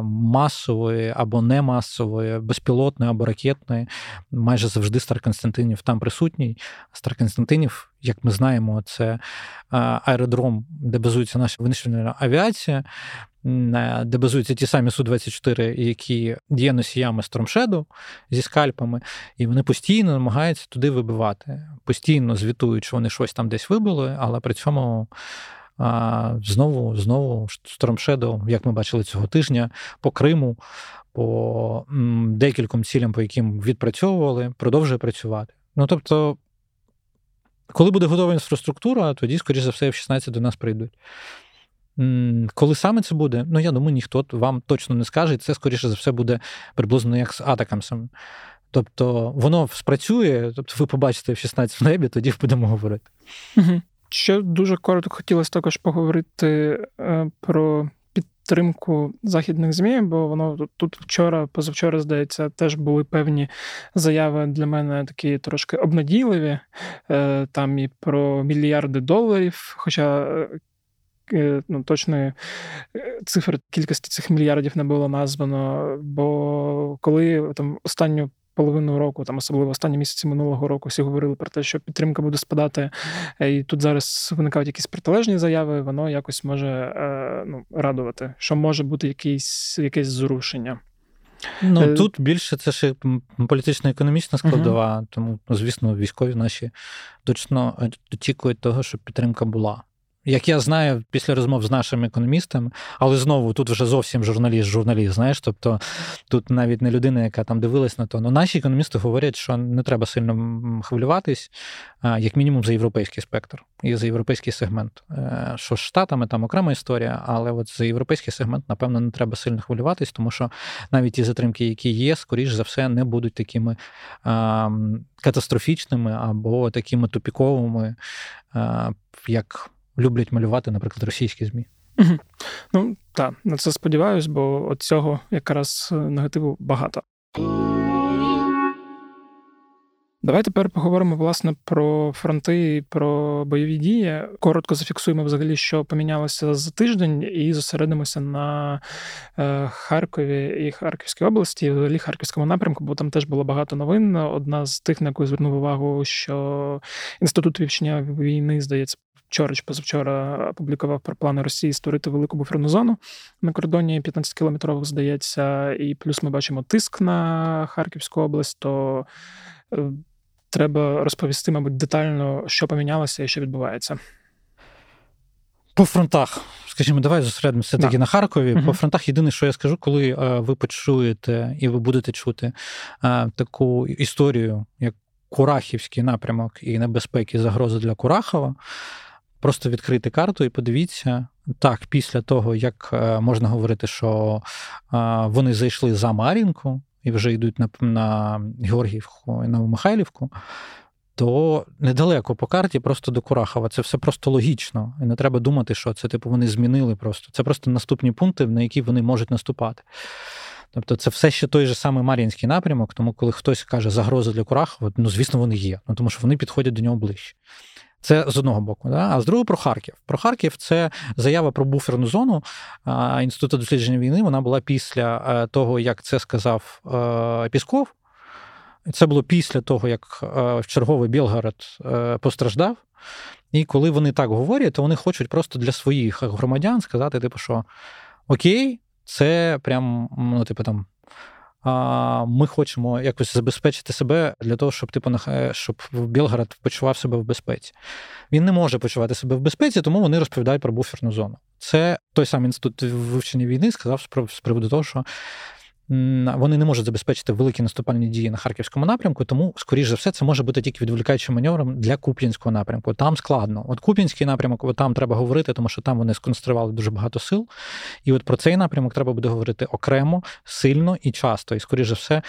Speaker 2: масової або не масової, безпілотної або ракетної. Майже завжди Староконстантинів там присутній. Староконстантинів, як ми знаємо, це аеродром, де базується наша винищувальна авіація. Де базуються ті самі Су-24, які є носіями Стромшеду зі скальпами, і вони постійно намагаються туди вибивати. Постійно звітують, що вони щось там десь вибили, але при цьому знову знову Стромшеду, як ми бачили цього тижня, по Криму, по декільком цілям, по яким відпрацьовували, продовжує працювати. Ну тобто. Коли буде готова інфраструктура, тоді, скоріш за все, в 16 до нас прийдуть. Коли саме це буде, ну я думаю, ніхто вам точно не скаже, це, скоріше за все, буде приблизно як з атакамсом. Тобто воно спрацює, тобто ви побачите в 16 в небі, тоді будемо говорити.
Speaker 1: Ще дуже коротко хотілося також поговорити е, про підтримку західних ЗМІ, бо воно тут, вчора, позавчора, здається, теж були певні заяви для мене такі трошки обнадійливі, е, там і про мільярди доларів. Хоча е, ну, точної цифри кількості цих мільярдів не було названо. Бо коли там останню половину року, там особливо останні місяці минулого року, всі говорили про те, що підтримка буде спадати, е, і тут зараз виникають якісь протилежні заяви, воно якось може е, ну, радувати, що може бути якийсь, якесь зрушення.
Speaker 2: Ну е, тут більше це ще політично-економічна складова, uh тому, звісно, військові наші точно очікують того, щоб підтримка була. Як я знаю після розмов з нашими економістами, але знову тут вже зовсім журналіст, журналіст, знаєш, тобто тут навіть не людина, яка там дивилась на то. Ну наші економісти говорять, що не треба сильно хвилюватись, як мінімум, за європейський спектр і за європейський сегмент. Е, що з штатами там окрема історія, але от за європейський сегмент, напевно, не треба сильно хвилюватись, тому що навіть ті затримки, які є, скоріш за все, не будуть такими катастрофічними або такими тупіковими, як люблять малювати, наприклад, російські ЗМІ.
Speaker 1: Угу. Ну так, на це сподіваюсь, бо от цього якраз е, негативу багато. Давай тепер поговоримо власне про фронти і про бойові дії. Коротко зафіксуємо взагалі, що помінялося за тиждень, і зосередимося на е, Харкові і Харківській області, і взагалі Харківському напрямку, бо там теж було багато новин. Одна з тих, на яку звернув увагу, що інститут вивчення війни, здається, вчора чи позавчора опублікував про плани Росії створити велику буферну зону на кордоні 15 кілометрових, здається, і плюс ми бачимо тиск на Харківську область. то е, Треба розповісти, мабуть, детально, що помінялося і що відбувається.
Speaker 2: По фронтах, скажімо, давай зосередимося все-таки на Харкові. uh По фронтах єдине, що я скажу, коли е, ви почуєте і ви будете чути е, таку історію, як Курахівський напрямок і небезпеки загрози для Курахова. Просто відкрити карту і подивіться. Так, після того, як е, можна говорити, що вони зайшли за Мар'їнку і вже йдуть на на Георгіївку і Новомихайлівку, то недалеко по карті, просто до Курахова. Це все просто логічно. І не треба думати, що це типу вони змінили просто. Це просто наступні пункти, на які вони можуть наступати. Тобто це все ще той же самий Мар'їнський напрямок, тому коли хтось каже загроза для Курахова, ну звісно, вони є, ну тому що вони підходять до нього ближче. Це з одного боку, да? а з другого про Харків. Про Харків це заява про буферну зону Інституту дослідження війни. Вона була після е, того, як це сказав е, Пісков. Це було після того, як е, черговий Білгород постраждав. І коли вони так говорять, то вони хочуть просто для своїх громадян сказати, типу, що окей, це прям, ну, типу, там ми хочемо якось забезпечити себе для того, щоб типу щоб Білгород почував себе в безпеці. Він не може почувати себе в безпеці, тому вони розповідають про буферну зону. Це той самий інститут вивчення війни сказав з приводу того, що вони не можуть забезпечити великі наступальні дії на харківському напрямку, тому, скоріш за все, це може бути тільки відволікаючим маневром для Куп'янського напрямку. Там складно. От Куп'янський напрямок, от там треба говорити, тому що там вони сконцентрували дуже багато сил. І от про цей напрямок треба буде говорити окремо, сильно і часто. І, скоріш за все,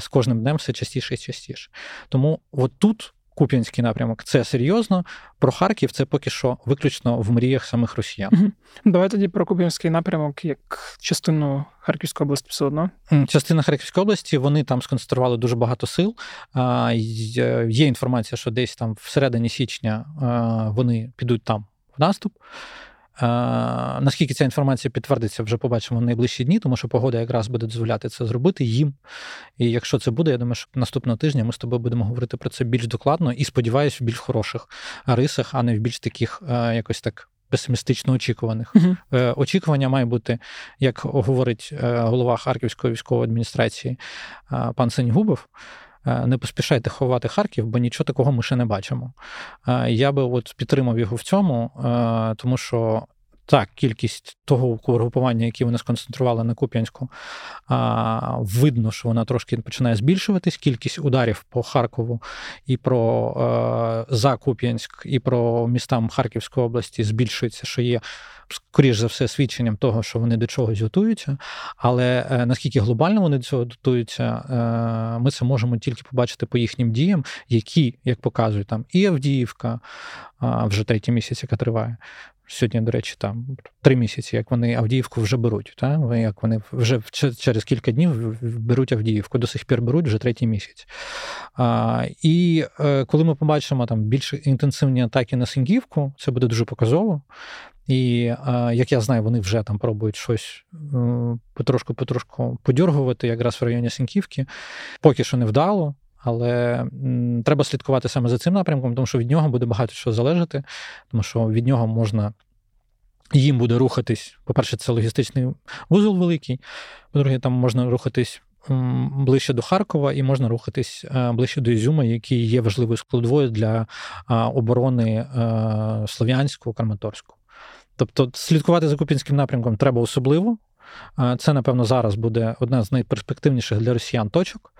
Speaker 2: з кожним днем все частіше і частіше. Тому от тут. Куп'янський напрямок це серйозно. Про Харків це поки що виключно в мріях самих росіян. Угу.
Speaker 1: Давай тоді про Куп'янський напрямок як частину Харківської області все одно.
Speaker 2: Частина Харківської області вони там сконцентрували дуже багато сил. Є інформація, що десь там всередині січня вони підуть там в наступ. Наскільки ця інформація підтвердиться, вже побачимо в найближчі дні, тому що погода якраз буде дозволяти це зробити їм. І якщо це буде, я думаю, що наступного тижня ми з тобою будемо говорити про це більш докладно і сподіваюся, в більш хороших рисах, а не в більш таких якось так. Песимістично очікуваних. Uh-huh. Очікування має бути, як говорить е, голова Харківської військової адміністрації пан Сеньгубов, не поспішайте ховати Харків, бо нічого такого ми ще не бачимо. Я би от підтримав його в цьому, тому що. Так, кількість того угрупування, яке вони сконцентрували на Куп'янську, видно, що вона трошки починає збільшуватись. Кількість ударів по Харкову і про за Куп'янськ, і про містам Харківської області збільшується, що є скоріш за все, свідченням того, що вони до чогось готуються. Але е, наскільки глобально вони до цього готуються, е, ми це можемо тільки побачити по їхнім діям, які, як показують там і Авдіївка, вже третій місяць, яка триває, Сьогодні, до речі, там три місяці, як вони Авдіївку вже беруть. Та? Як вони вже через кілька днів беруть Авдіївку, до сих пір беруть вже третій місяць. А, І е, коли ми побачимо там більш інтенсивні атаки на Сингівку, це буде дуже показово. І е, як я знаю, вони вже там пробують щось е, потрошку-потрошку подьоргувати, якраз в районі Синківки. Поки що не вдало. Але треба слідкувати саме за цим напрямком, тому що від нього буде багато що залежати, тому що від нього можна. Їм буде рухатись. По-перше, це логістичний вузол великий. По-друге, там можна рухатись ближче до Харкова і можна рухатись е, ближче до Ізюма, який є важливою складовою для оборони е, Слов'янського, Краматорського. Тобто, слідкувати за Купінським напрямком треба особливо. Е, це, напевно, зараз буде одна з найперспективніших для росіян точок.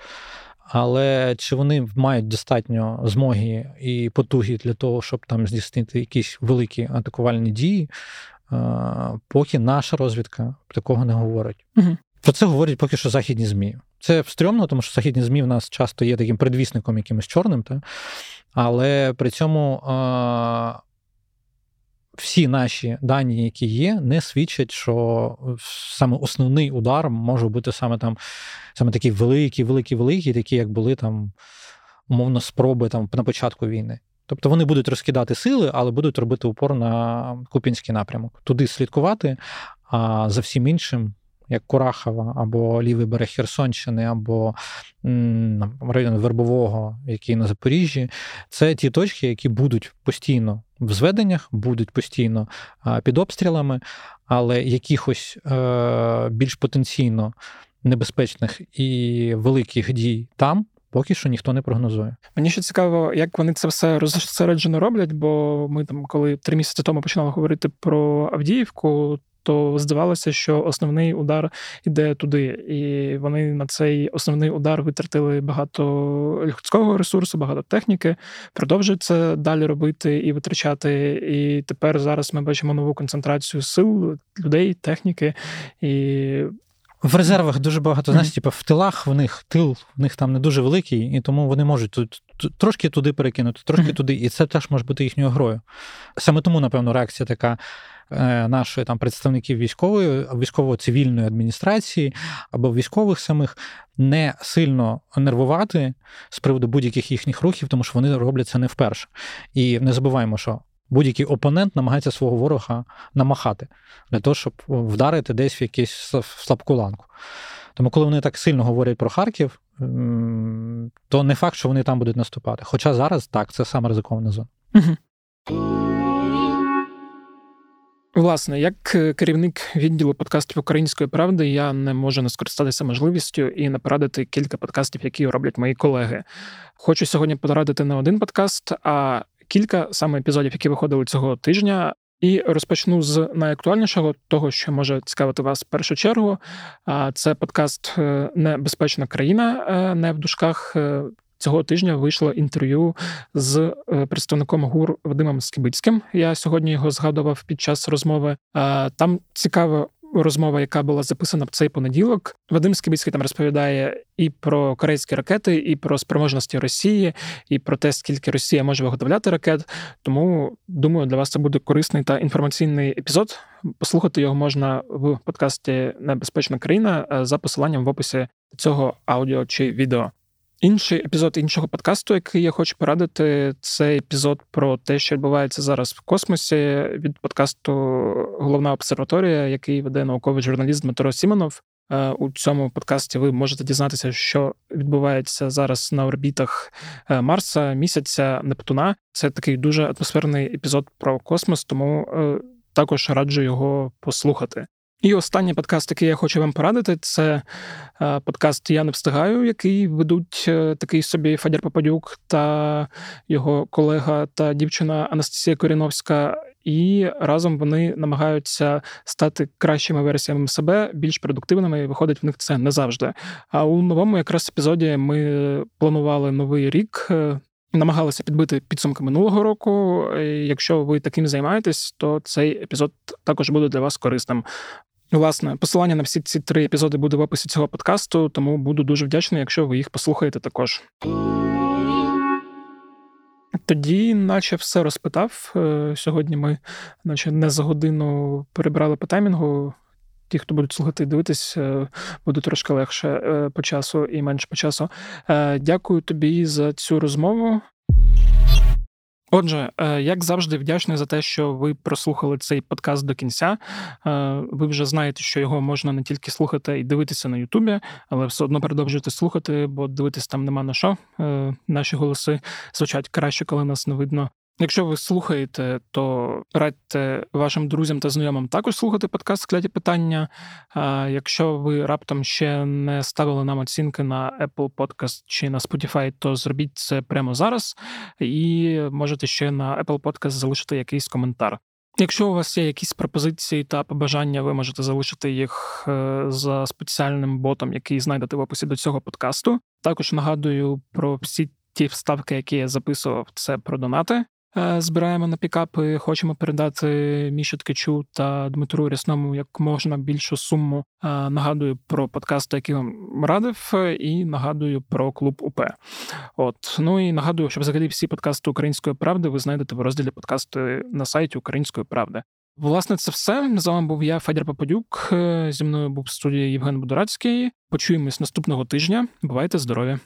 Speaker 2: Але чи вони мають достатньо змоги і потуги для того, щоб там здійснити якісь великі атакувальні дії, поки наша розвідка такого не говорить. Угу. Про це говорять поки що західні ЗМІ. Це стрьомно, тому що західні ЗМІ в нас часто є таким предвісником якимось чорним, та? але при цьому всі наші дані, які є, не свідчать, що саме основний удар може бути саме там, саме такі великі, великі, великі, такі, як були там, умовно, спроби там на початку війни. Тобто вони будуть розкидати сили, але будуть робити упор на Купінський напрямок. Туди слідкувати, а за всім іншим. Як Курахова, або лівий берег Херсонщини, або район Вербового, який на Запоріжжі, це ті точки, які будуть постійно в зведеннях, будуть постійно під обстрілами, але якихось е, більш потенційно небезпечних і великих дій там. Поки що ніхто не прогнозує.
Speaker 1: Мені ще цікаво, як вони це все розсереджено роблять, бо ми там, коли три місяці тому починали говорити про Авдіївку, то здавалося, що основний удар іде туди, і вони на цей основний удар витратили багато людського ресурсу, багато техніки, продовжують далі робити і витрачати. І тепер зараз ми бачимо нову концентрацію сил, людей, техніки і.
Speaker 2: В резервах дуже багато, знаєш, типу, в тилах в них тил в них там не дуже великий, і тому вони можуть тут трошки туди перекинути, трошки туди, і це теж може бути їхньою грою. Саме тому, напевно, реакція така Е, нашої там представників військової, військово-цивільної адміністрації або військових самих не сильно нервувати з приводу будь-яких їхніх рухів, тому що вони роблять це не вперше. І не забуваємо, що. Будь-який опонент намагається свого ворога намахати для того, щоб вдарити десь в якусь слабку ланку. Тому, коли вони так сильно говорять про Харків, то не факт, що вони там будуть наступати. Хоча зараз так, це саме ризикована зона.
Speaker 1: Власне, як е, керівник відділу подкастів української правди, я не можу не скористатися можливістю і не порадити кілька подкастів, які роблять мої колеги. Хочу сьогодні порадити не один подкаст, а кілька саме епізодів, які виходили цього тижня. І розпочну з найактуальнішого, того, що може цікавити вас в першу чергу. Це подкаст е, Небезпечна країна, е, не в дужках цього тижня вийшло інтерв'ю з е, представником ГУР Вадимом Скибицьким. Я сьогодні його згадував під час розмови. Там цікава розмова, яка була записана в цей понеділок. Вадим Скибицький там розповідає і про корейські ракети, і про спроможності Росії, і про те, скільки Росія може виготовляти ракет. Тому думаю, для вас це буде корисний та інформаційний епізод. Послухати його можна в подкасті Небезпечна країна за посиланням в описі цього аудіо чи відео. Інший епізод іншого подкасту, який я хочу порадити, це епізод про те, що відбувається зараз в космосі від подкасту Головна обсерваторія, який веде науковий журналіст Дмитро Сімонов. Е, у цьому подкасті ви можете дізнатися, що відбувається зараз на орбітах е, Марса, місяця, Нептуна. Це такий дуже атмосферний епізод про космос, тому е, також раджу його послухати. І останній подкаст, який я хочу вам порадити, це е, подкаст Я не встигаю, який ведуть е, такий собі Федір Попадюк та його колега та дівчина Анастасія Коріновська. І разом вони намагаються стати кращими версіями себе, більш продуктивними. і Виходить в них це не завжди. А у новому якраз епізоді ми планували новий рік. Е, намагалися підбити підсумки минулого року. Якщо ви таким займаєтесь, то цей епізод також буде для вас корисним. Власне, посилання на всі ці три епізоди буде в описі цього подкасту, тому буду дуже вдячний, якщо ви їх послухаєте також. Тоді, наче все розпитав. Е, сьогодні ми, наче не за годину перебрали по таймінгу. Ті, хто будуть слухати і дивитись, е, буде трошки легше е, по часу і менше по часу. Дякую тобі за цю розмову. Отже, е, як завжди, вдячний за те, що ви прослухали цей подкаст до кінця. Е, ви вже знаєте, що його можна не тільки слухати і дивитися на Ютубі, але все одно продовжуйте слухати, бо дивитись там нема на що. Е, наші голоси звучать краще, коли нас не видно. Якщо ви слухаєте, то радьте вашим друзям та знайомим також слухати подкаст скляті питання. Якщо ви раптом ще не ставили нам оцінки на Apple Podcast чи на Spotify, то зробіть це прямо зараз і можете ще на Apple Podcast залишити якийсь коментар. Якщо у вас є якісь пропозиції та побажання, ви можете залишити їх е, за спеціальним ботом, який знайдете в описі до цього подкасту. Також нагадую про всі ті вставки, які я записував, це про донати. Е, збираємо на пікапи, хочемо передати Міші Ткачу та Дмитру Рясному як можна більшу суму. Е, нагадую про подкаст, який вам радив, і нагадую про клуб УП. От ну і нагадую, що взагалі всі подкасти Української правди ви знайдете в розділі подкасти на сайті Української правди. Власне, це все. З вами був я, Федір Попадюк. Зі мною був в студії Євген Будорацький. Почуємось наступного тижня. Бувайте здорові!